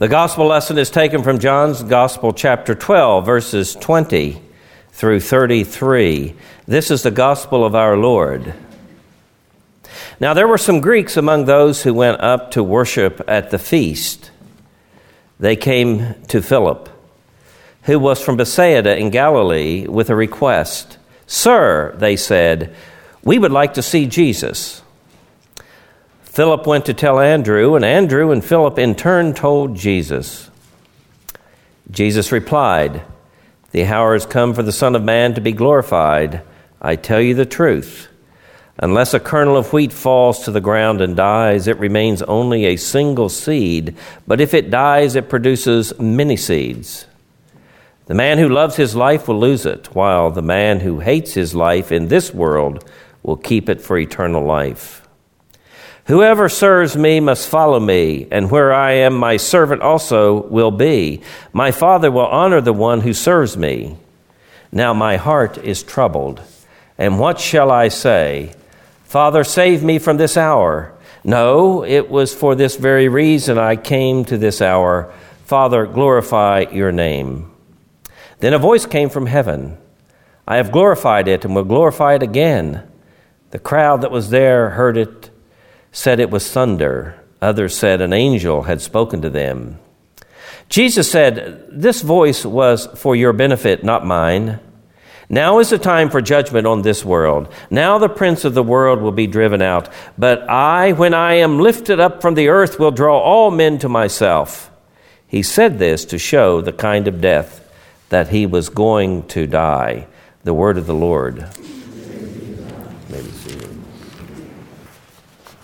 The gospel lesson is taken from John's Gospel, chapter 12, verses 20 through 33. This is the gospel of our Lord. Now, there were some Greeks among those who went up to worship at the feast. They came to Philip, who was from Bethsaida in Galilee, with a request. Sir, they said, we would like to see Jesus. Philip went to tell Andrew, and Andrew and Philip in turn told Jesus. Jesus replied, The hour has come for the Son of Man to be glorified. I tell you the truth. Unless a kernel of wheat falls to the ground and dies, it remains only a single seed, but if it dies, it produces many seeds. The man who loves his life will lose it, while the man who hates his life in this world will keep it for eternal life. Whoever serves me must follow me, and where I am, my servant also will be. My Father will honor the one who serves me. Now my heart is troubled. And what shall I say? Father, save me from this hour. No, it was for this very reason I came to this hour. Father, glorify your name. Then a voice came from heaven I have glorified it and will glorify it again. The crowd that was there heard it said it was thunder. Others said an angel had spoken to them. Jesus said, This voice was for your benefit, not mine. Now is the time for judgment on this world. Now the prince of the world will be driven out. But I, when I am lifted up from the earth, will draw all men to myself. He said this to show the kind of death that he was going to die. The word of the Lord.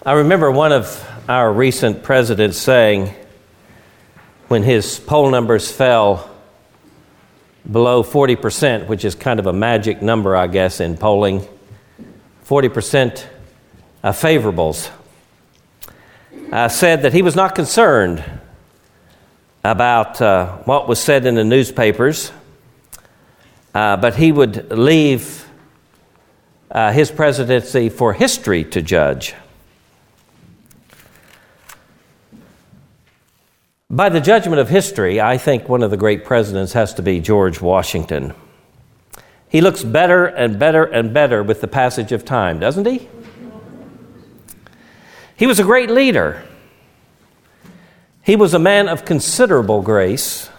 I remember one of our recent presidents saying, when his poll numbers fell below 40%, which is kind of a magic number, I guess, in polling, 40% uh, favorables, uh, said that he was not concerned about uh, what was said in the newspapers, uh, but he would leave uh, his presidency for history to judge. By the judgment of history, I think one of the great presidents has to be George Washington. He looks better and better and better with the passage of time, doesn't he? He was a great leader. He was a man of considerable grace.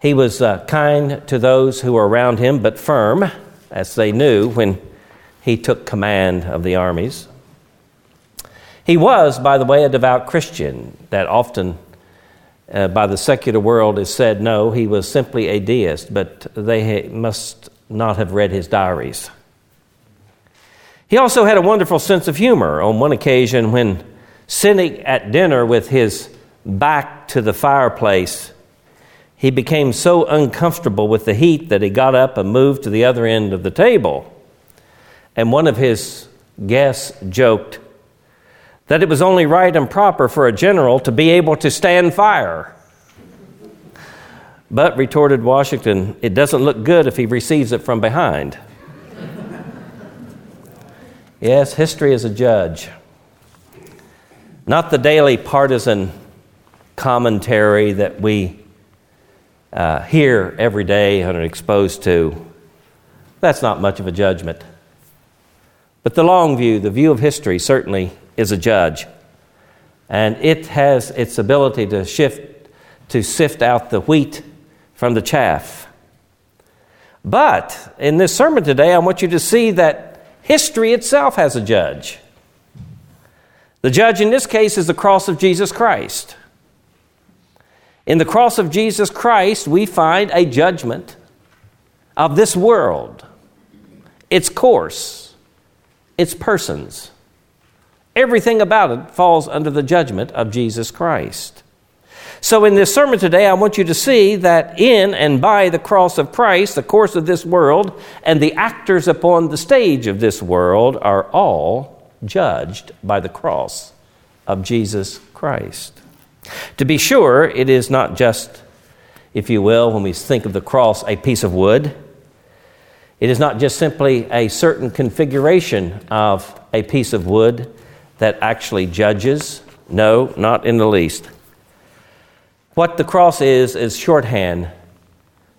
He was uh, kind to those who were around him, but firm, as they knew when he took command of the armies. He was, by the way, a devout Christian that often uh, by the secular world is said no, he was simply a deist, but they must not have read his diaries. He also had a wonderful sense of humor. On one occasion, when sitting at dinner with his back to the fireplace, he became so uncomfortable with the heat that he got up and moved to the other end of the table. And one of his guests joked, that it was only right and proper for a general to be able to stand fire. But, retorted Washington, it doesn't look good if he receives it from behind. yes, history is a judge. Not the daily partisan commentary that we uh, hear every day and are exposed to. That's not much of a judgment. But the long view, the view of history, certainly is a judge. And it has its ability to shift, to sift out the wheat from the chaff. But in this sermon today, I want you to see that history itself has a judge. The judge in this case is the cross of Jesus Christ. In the cross of Jesus Christ, we find a judgment of this world, its course, its persons. Everything about it falls under the judgment of Jesus Christ. So, in this sermon today, I want you to see that in and by the cross of Christ, the course of this world, and the actors upon the stage of this world are all judged by the cross of Jesus Christ. To be sure, it is not just, if you will, when we think of the cross, a piece of wood. It is not just simply a certain configuration of a piece of wood that actually judges? No, not in the least. What the cross is, is shorthand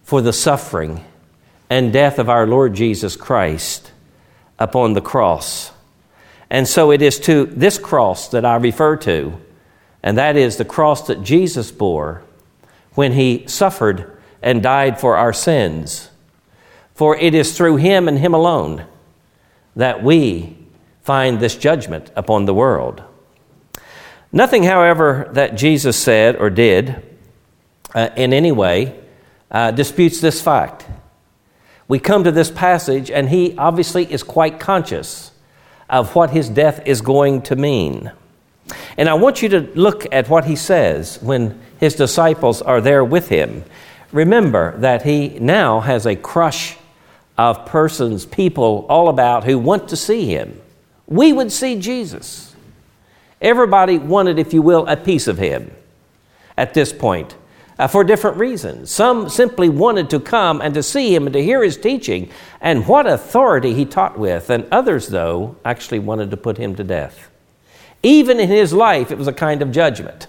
for the suffering and death of our Lord Jesus Christ upon the cross. And so it is to this cross that I refer to, and that is the cross that Jesus bore when he suffered and died for our sins. For it is through him and him alone that we find this judgment upon the world. Nothing, however, that Jesus said or did uh, in any way uh, disputes this fact. We come to this passage, and he obviously is quite conscious of what his death is going to mean. And I want you to look at what he says when his disciples are there with him. Remember that he now has a crush of persons, people all about who want to see him. We would see Jesus. Everybody wanted, if you will, a piece of him at this point uh, for different reasons. Some simply wanted to come and to see him and to hear his teaching and what authority he taught with, and others, though, actually wanted to put him to death. Even in his life, it was a kind of judgment.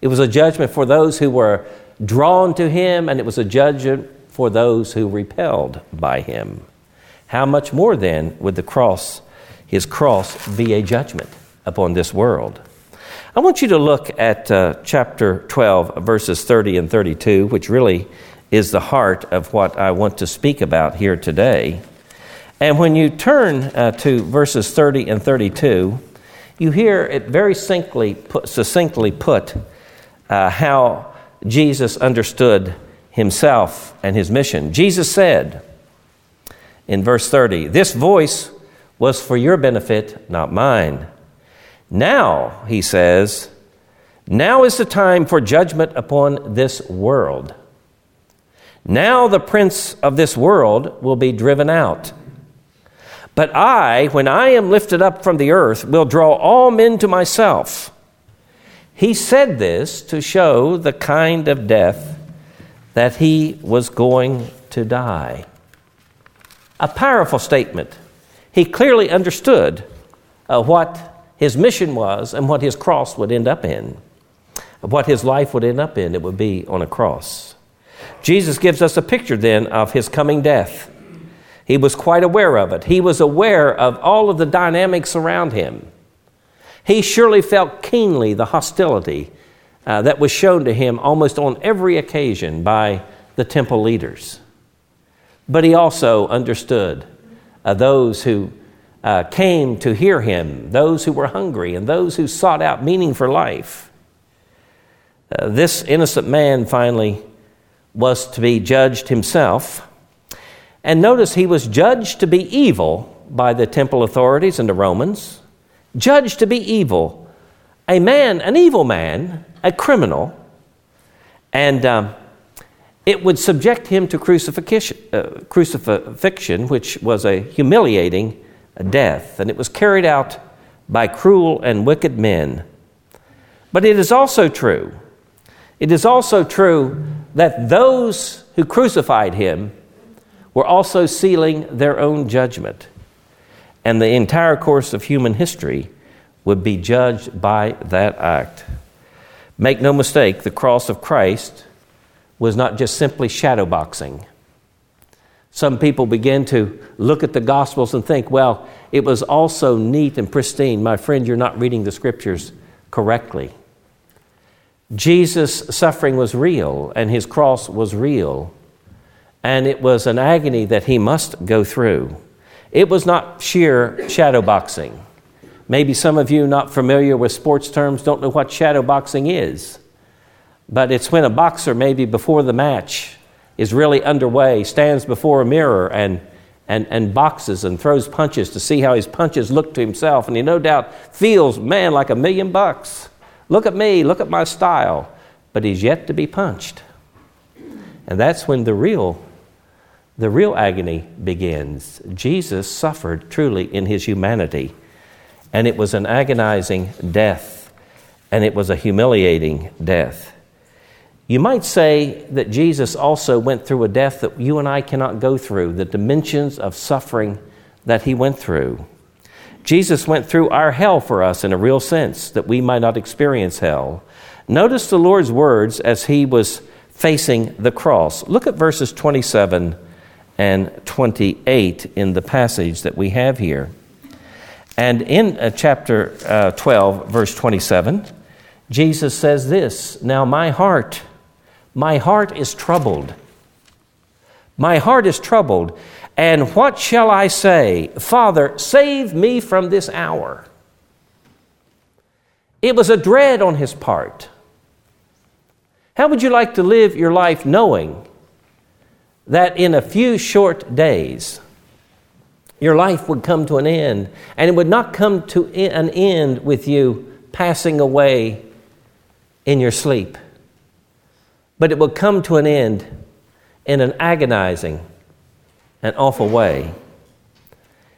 It was a judgment for those who were drawn to him, and it was a judgment for those who repelled by him. How much more then would the cross, his cross, be a judgment upon this world? I want you to look at uh, chapter 12, verses 30 and 32, which really is the heart of what I want to speak about here today. And when you turn uh, to verses 30 and 32, you hear it very succinctly put, succinctly put uh, how Jesus understood himself and his mission. Jesus said in verse 30, This voice was for your benefit, not mine. Now, he says, now is the time for judgment upon this world. Now the prince of this world will be driven out. But I, when I am lifted up from the earth, will draw all men to myself. He said this to show the kind of death that he was going to die. A powerful statement. He clearly understood uh, what his mission was and what his cross would end up in. What his life would end up in, it would be on a cross. Jesus gives us a picture then of his coming death. He was quite aware of it. He was aware of all of the dynamics around him. He surely felt keenly the hostility uh, that was shown to him almost on every occasion by the temple leaders. But he also understood uh, those who uh, came to hear him, those who were hungry, and those who sought out meaning for life. Uh, this innocent man finally was to be judged himself. And notice he was judged to be evil by the temple authorities and the Romans, judged to be evil. A man, an evil man, a criminal, and um, it would subject him to crucifixion, uh, crucifixion, which was a humiliating death, and it was carried out by cruel and wicked men. But it is also true, it is also true that those who crucified him were also sealing their own judgment. And the entire course of human history would be judged by that act. Make no mistake, the cross of Christ was not just simply shadow boxing. Some people begin to look at the Gospels and think, well, it was also neat and pristine. My friend, you're not reading the Scriptures correctly. Jesus' suffering was real, and his cross was real, and it was an agony that he must go through. It was not sheer shadow boxing. Maybe some of you not familiar with sports terms don't know what shadow boxing is. But it's when a boxer, maybe before the match is really underway, stands before a mirror and, and, and boxes and throws punches to see how his punches look to himself. And he no doubt feels, man, like a million bucks. Look at me, look at my style. But he's yet to be punched. And that's when the real the real agony begins. Jesus suffered truly in his humanity and it was an agonizing death, and it was a humiliating death. You might say that Jesus also went through a death that you and I cannot go through, the dimensions of suffering that he went through. Jesus went through our hell for us in a real sense, that we might not experience hell. Notice the Lord's words as he was facing the cross. Look at verses 27 and 28 in the passage that we have here. And in uh, chapter uh, 12, verse 27, Jesus says this Now my heart, my heart is troubled. My heart is troubled. And what shall I say? Father, save me from this hour. It was a dread on his part. How would you like to live your life knowing that in a few short days your life would come to an end, and it would not come to an end with you passing away in your sleep, but it will come to an end in an agonizing and awful way.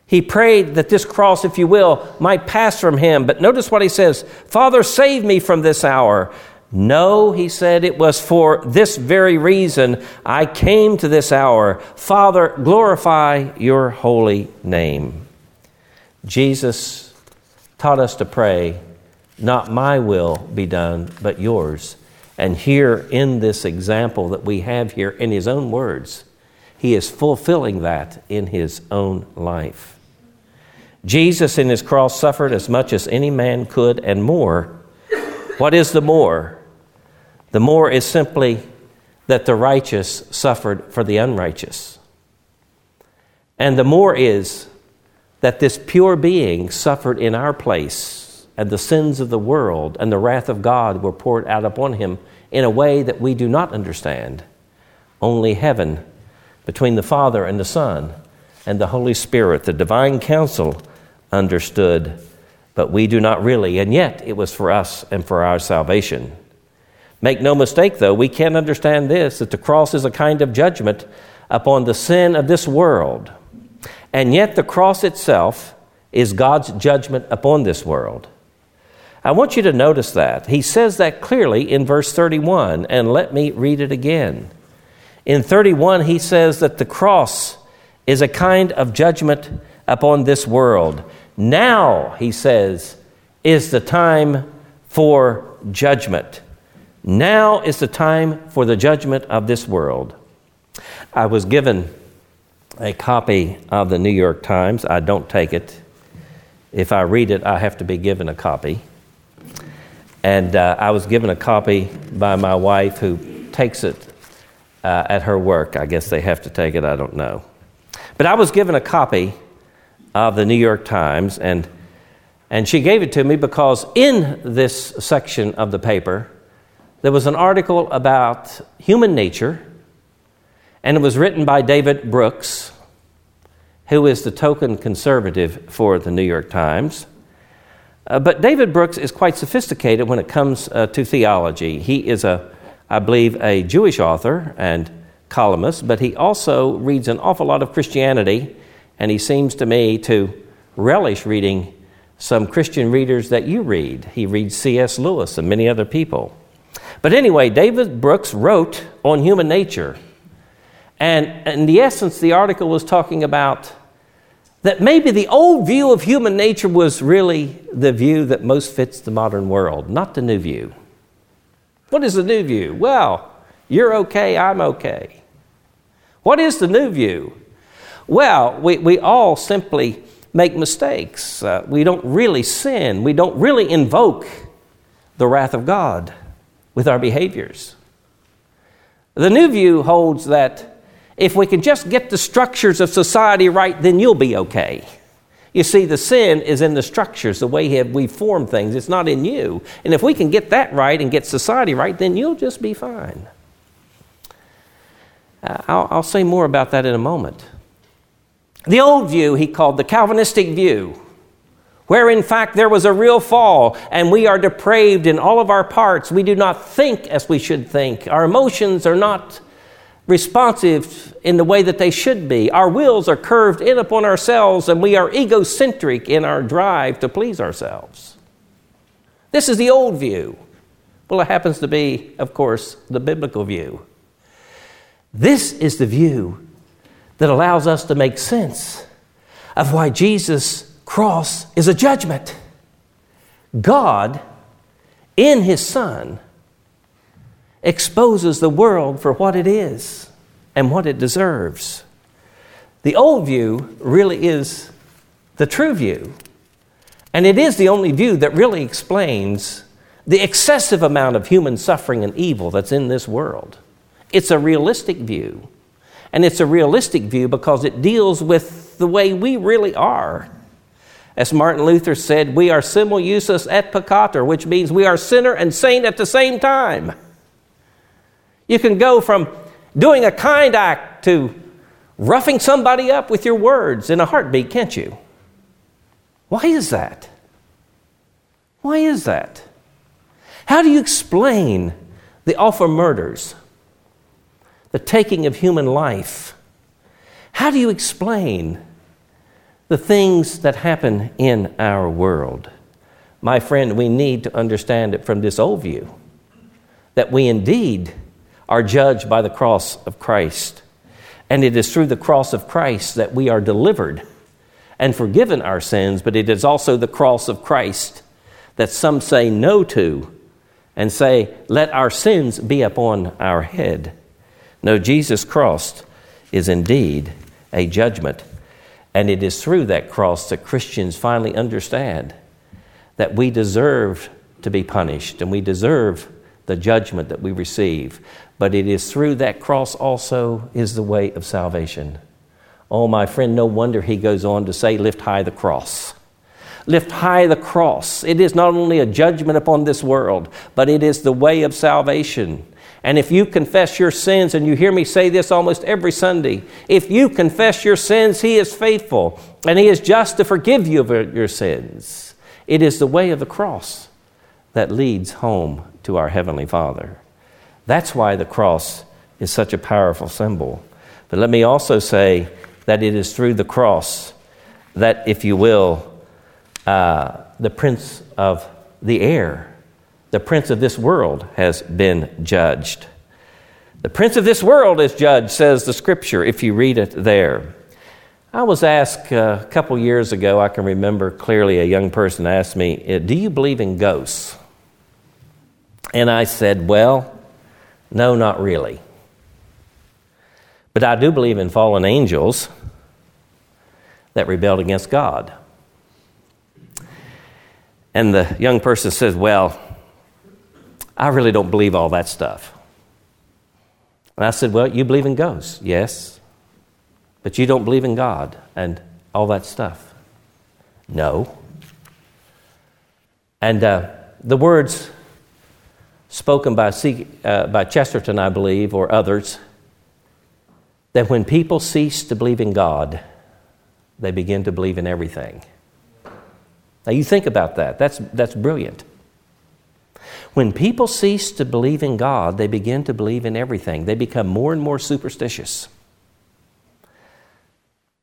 He prayed that this cross, if you will, might pass from him. But notice what he says Father, save me from this hour. No, he said, it was for this very reason I came to this hour. Father, glorify your holy name. Jesus taught us to pray, Not my will be done, but yours. And here in this example that we have here in his own words, he is fulfilling that in his own life. Jesus in his cross suffered as much as any man could and more. What is the more? The more is simply that the righteous suffered for the unrighteous. And the more is that this pure being suffered in our place, and the sins of the world and the wrath of God were poured out upon him in a way that we do not understand. Only heaven, between the Father and the Son and the Holy Spirit, the divine council, understood, but we do not really, and yet it was for us and for our salvation. Make no mistake, though, we can understand this that the cross is a kind of judgment upon the sin of this world. And yet, the cross itself is God's judgment upon this world. I want you to notice that. He says that clearly in verse 31, and let me read it again. In 31, he says that the cross is a kind of judgment upon this world. Now, he says, is the time for judgment. Now is the time for the judgment of this world. I was given a copy of the New York Times. I don't take it. If I read it, I have to be given a copy. And uh, I was given a copy by my wife who takes it uh, at her work. I guess they have to take it, I don't know. But I was given a copy of the New York Times, and, and she gave it to me because in this section of the paper, there was an article about human nature, and it was written by David Brooks, who is the token conservative for the New York Times. Uh, but David Brooks is quite sophisticated when it comes uh, to theology. He is a, I believe, a Jewish author and columnist, but he also reads an awful lot of Christianity, and he seems to me to relish reading some Christian readers that you read. He reads C.S. Lewis and many other people. But anyway, David Brooks wrote on human nature. And in the essence, the article was talking about that maybe the old view of human nature was really the view that most fits the modern world, not the new view. What is the new view? Well, you're okay, I'm okay. What is the new view? Well, we, we all simply make mistakes. Uh, we don't really sin. We don't really invoke the wrath of God with our behaviors. The new view holds that if we can just get the structures of society right, then you'll be okay. You see, the sin is in the structures, the way we form things. It's not in you. And if we can get that right and get society right, then you'll just be fine. Uh, I'll, I'll say more about that in a moment. The old view he called the Calvinistic view where in fact there was a real fall and we are depraved in all of our parts. We do not think as we should think. Our emotions are not responsive in the way that they should be. Our wills are curved in upon ourselves and we are egocentric in our drive to please ourselves. This is the old view. Well, it happens to be, of course, the biblical view. This is the view that allows us to make sense of why Jesus cross is a judgment. God, in His Son, exposes the world for what it is and what it deserves. The old view really is the true view. And it is the only view that really explains the excessive amount of human suffering and evil that's in this world. It's a realistic view. And it's a realistic view because it deals with the way we really are. As Martin Luther said, we are simul justus et peccator, which means we are sinner and saint at the same time. You can go from doing a kind act to roughing somebody up with your words in a heartbeat, can't you? Why is that? Why is that? How do you explain the awful murders, the taking of human life? How do you explain the things that happen in our world? My friend, we need to understand it from this old view that we indeed are judged by the cross of Christ. And it is through the cross of Christ that we are delivered and forgiven our sins, but it is also the cross of Christ that some say no to and say, Let our sins be upon our head. No, Jesus' cross is indeed a judgment. And it is through that cross that Christians finally understand that we deserve to be punished and we deserve the judgment that we receive. But it is through that cross also is the way of salvation. Oh, my friend, no wonder he goes on to say, Lift high the cross. Lift high the cross. It is not only a judgment upon this world, but it is the way of salvation. And if you confess your sins, and you hear me say this almost every Sunday, if you confess your sins, He is faithful and He is just to forgive you of your sins. It is the way of the cross that leads home to our Heavenly Father. That's why the cross is such a powerful symbol. But let me also say that it is through the cross that, if you will, uh, the prince of the air, the prince of this world, has been judged. The prince of this world is judged, says the scripture, if you read it there. I was asked uh, a couple years ago, I can remember clearly a young person asked me, Do you believe in ghosts? And I said, Well, no, not really. But I do believe in fallen angels that rebelled against God. And the young person says, Well, I really don't believe all that stuff. And I said, Well, you believe in ghosts? Yes. But you don't believe in God and all that stuff? No. And uh, the words spoken by, uh, by Chesterton, I believe, or others, that when people cease to believe in God, they begin to believe in everything. Now, you think about that. That's, that's brilliant. When people cease to believe in God, they begin to believe in everything. They become more and more superstitious.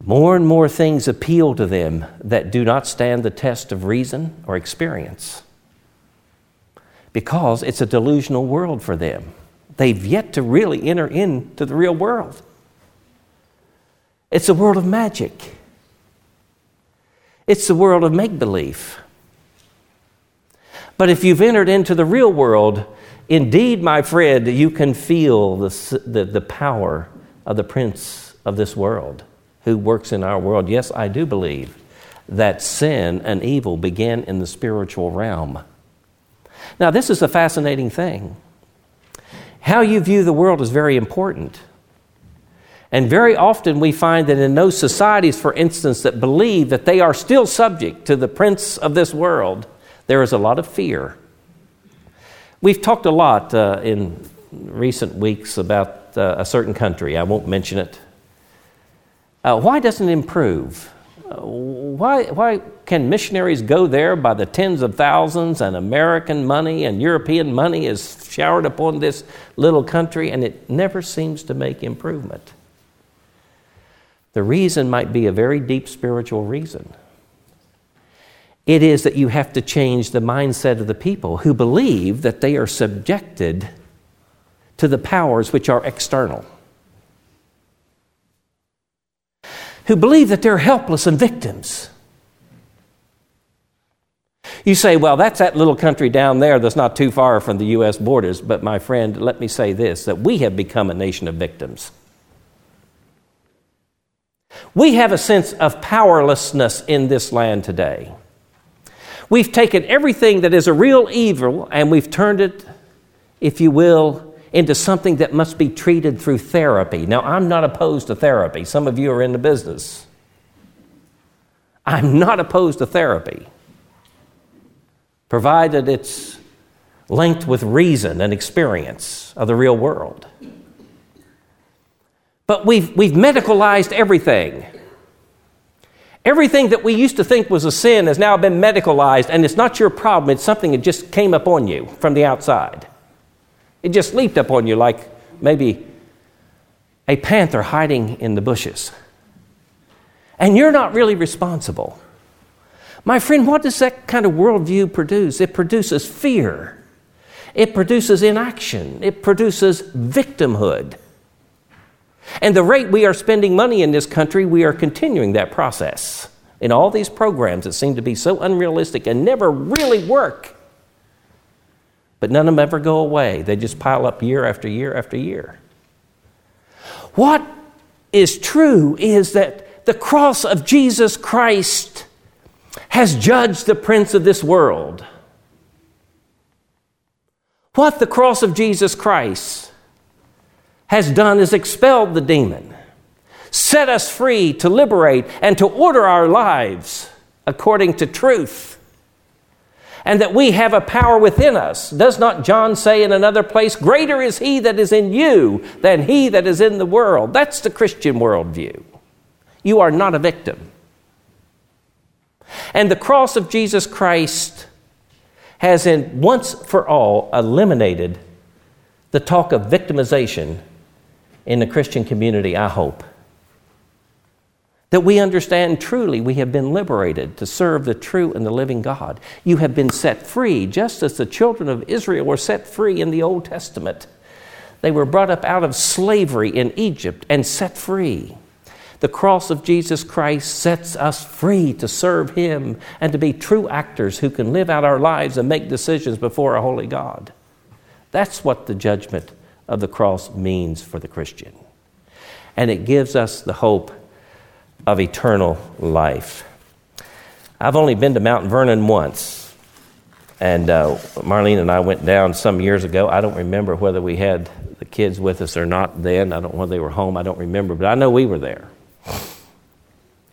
More and more things appeal to them that do not stand the test of reason or experience because it's a delusional world for them. They've yet to really enter into the real world. It's a world of magic. It's the world of make believe. But if you've entered into the real world, indeed, my friend, you can feel the, the, the, power of the prince of this world who works in our world. Yes, I do believe that sin and evil began in the spiritual realm. Now, this is a fascinating thing. How you view the world is very important. And very often we find that in those societies, for instance, that believe that they are still subject to the prince of this world, there is a lot of fear. We've talked a lot uh, in recent weeks about uh, a certain country. I won't mention it. Uh, why doesn't it improve? Why, why can missionaries go there by the tens of thousands and American money and European money is showered upon this little country and it never seems to make improvement? The reason might be a very deep spiritual reason. It is that you have to change the mindset of the people who believe that they are subjected to the powers which are external, who believe that they're helpless and victims. You say, well, that's that little country down there that's not too far from the U.S. borders. But, my friend, let me say this that we have become a nation of victims. We have a sense of powerlessness in this land today. We've taken everything that is a real evil and we've turned it, if you will, into something that must be treated through therapy. Now, I'm not opposed to therapy. Some of you are in the business. I'm not opposed to therapy provided it's linked with reason and experience of the real world. But we've, we've medicalized everything. Everything that we used to think was a sin has now been medicalized, and it's not your problem, it's something that just came upon you from the outside. It just leaped up on you like maybe a panther hiding in the bushes. And you're not really responsible. My friend, what does that kind of worldview produce? It produces fear, it produces inaction, it produces victimhood. And the rate we are spending money in this country, we are continuing that process in all these programs that seem to be so unrealistic and never really work. But none of them ever go away, they just pile up year after year after year. What is true is that the cross of Jesus Christ has judged the prince of this world. What the cross of Jesus Christ has done is expelled the demon, set us free to liberate and to order our lives according to truth. And that we have a power within us. Does not John say in another place, Greater is he that is in you than he that is in the world? That's the Christian worldview. You are not a victim. And the cross of Jesus Christ has, in once for all, eliminated the talk of victimization in the Christian community, I hope. That we understand truly we have been liberated to serve the true and the living God. You have been set free, just as the children of Israel were set free in the Old Testament. They were brought up out of slavery in Egypt and set free. The cross of Jesus Christ sets us free to serve Him and to be true actors who can live out our lives and make decisions before a holy God. That's what the judgment of the cross means for the Christian. And it gives us the hope of eternal life. I've only been to Mount Vernon once. And uh, Marlene and I went down some years ago. I don't remember whether we had the kids with us or not then. I don't know whether they were home. I don't remember. But I know we were there.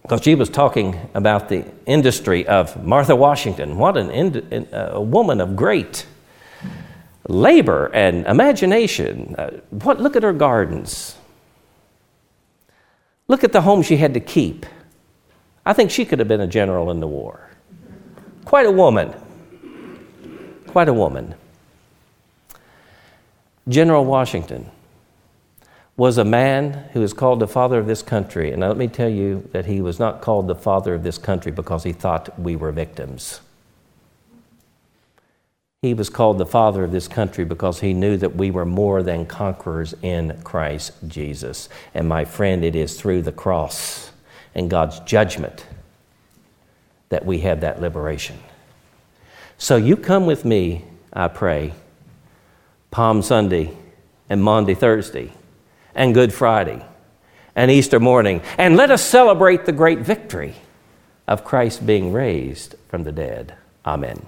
Because she was talking about the industry of Martha Washington. What an ind- a woman of great labor and imagination. Uh, what, look at her gardens. Look at the home she had to keep. I think she could have been a general in the war. Quite a woman. Quite a woman. General Washington was a man who was called the father of this country. And let me tell you that he was not called the father of this country because he thought we were victims. He was called the father of this country because he knew that we were more than conquerors in Christ Jesus. And my friend, it is through the cross and God's judgment that we have that liberation. So you come with me, I pray, Palm Sunday and Maundy Thursday and Good Friday and Easter morning, and let us celebrate the great victory of Christ being raised from the dead. Amen.